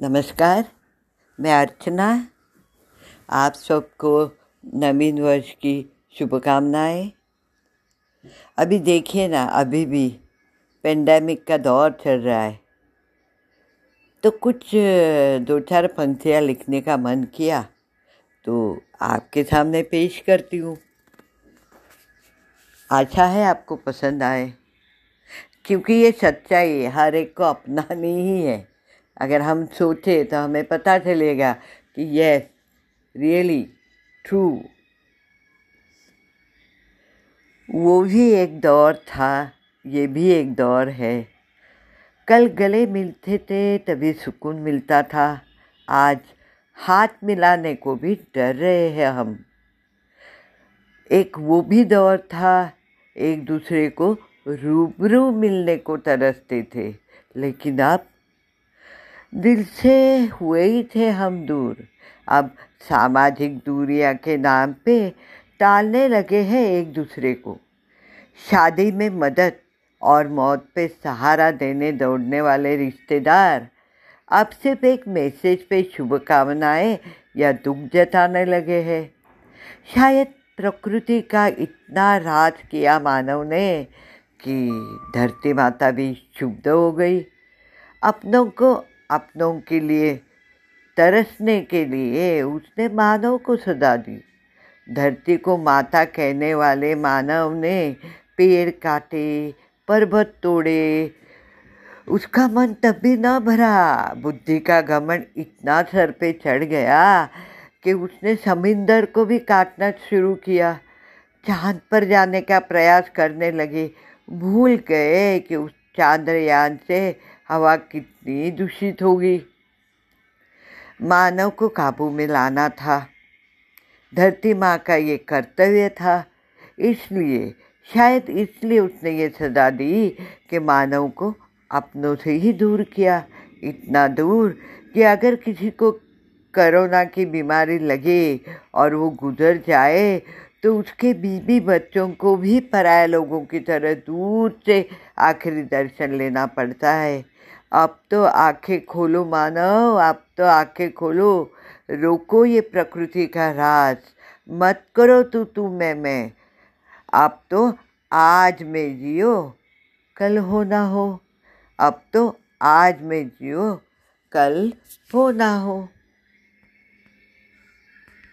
नमस्कार, मैं अर्चना। आप सबको नवीन वर्ष की शुभकामनाएँ। अभी देखिए ना, अभी भी पेंडेमिक का दौर चल रहा है। तो कुछ दो चार पंक्तियाँ लिखने का मन किया तो आपके सामने पेश करती हूँ। आशा है आपको पसंद आए, क्योंकि ये सच्चाई है, हर एक को अपनानी ही है। अगर हम सोचे तो हमें पता चलेगा कि यस रियली ट्रू वो भी एक दौर था, ये भी एक दौर है। कल गले मिलते थे, तभी सुकून मिलता था। आज हाथ मिलाने को भी डर रहे हैं हम। एक वो भी दौर था, एक दूसरे को रूबरू मिलने को तरसते थे। लेकिन अब दिल से हुए ही थे हम दूर। अब सामाजिक दूरिया के नाम पे टालने लगे हैं एक दूसरे को। शादी में मदद और मौत पे सहारा देने दौड़ने वाले रिश्तेदार अब सिर्फ़ एक मैसेज पे शुभकामनाएँ या दुख जताने लगे हैं। शायद प्रकृति का इतना राज किया मानव ने कि धरती माता भी शुद्ध हो गई। अपनों को अपनों के लिए, तरसने के लिए उसने मानव को सदा दी। धरती को माता कहने वाले मानव ने पेड़ काटे, पर्वत तोड़े। उसका मन तब भी न भरा। बुद्धि का घमंड इतना सर पे चढ़ गया कि उसने समिंदर को भी काटना शुरू किया। चाँद पर जाने का प्रयास करने लगे। भूल गए कि उस चांद्रयान से हवा कितनी दूषित होगी। मानव को काबू में लाना था। धरती माँ का ये कर्तव्य था। इसलिए, शायद इसलिए उसने ये सजा दी कि मानव को अपनों से ही दूर किया। इतना दूर कि अगर किसी को कोरोना की बीमारी लगे और वो गुजर जाए तो उसके बीबी बच्चों को भी पराए लोगों की तरह दूर से आखिरी दर्शन लेना पड़ता है। अब तो आँखें खोलो मानव अब तो आँखें खोलो। रोको ये प्रकृति का राज। मत करो तू तू मैं मैं। अब तो आज में जियो, कल हो ना हो। अब तो आज में जियो, कल हो ना हो।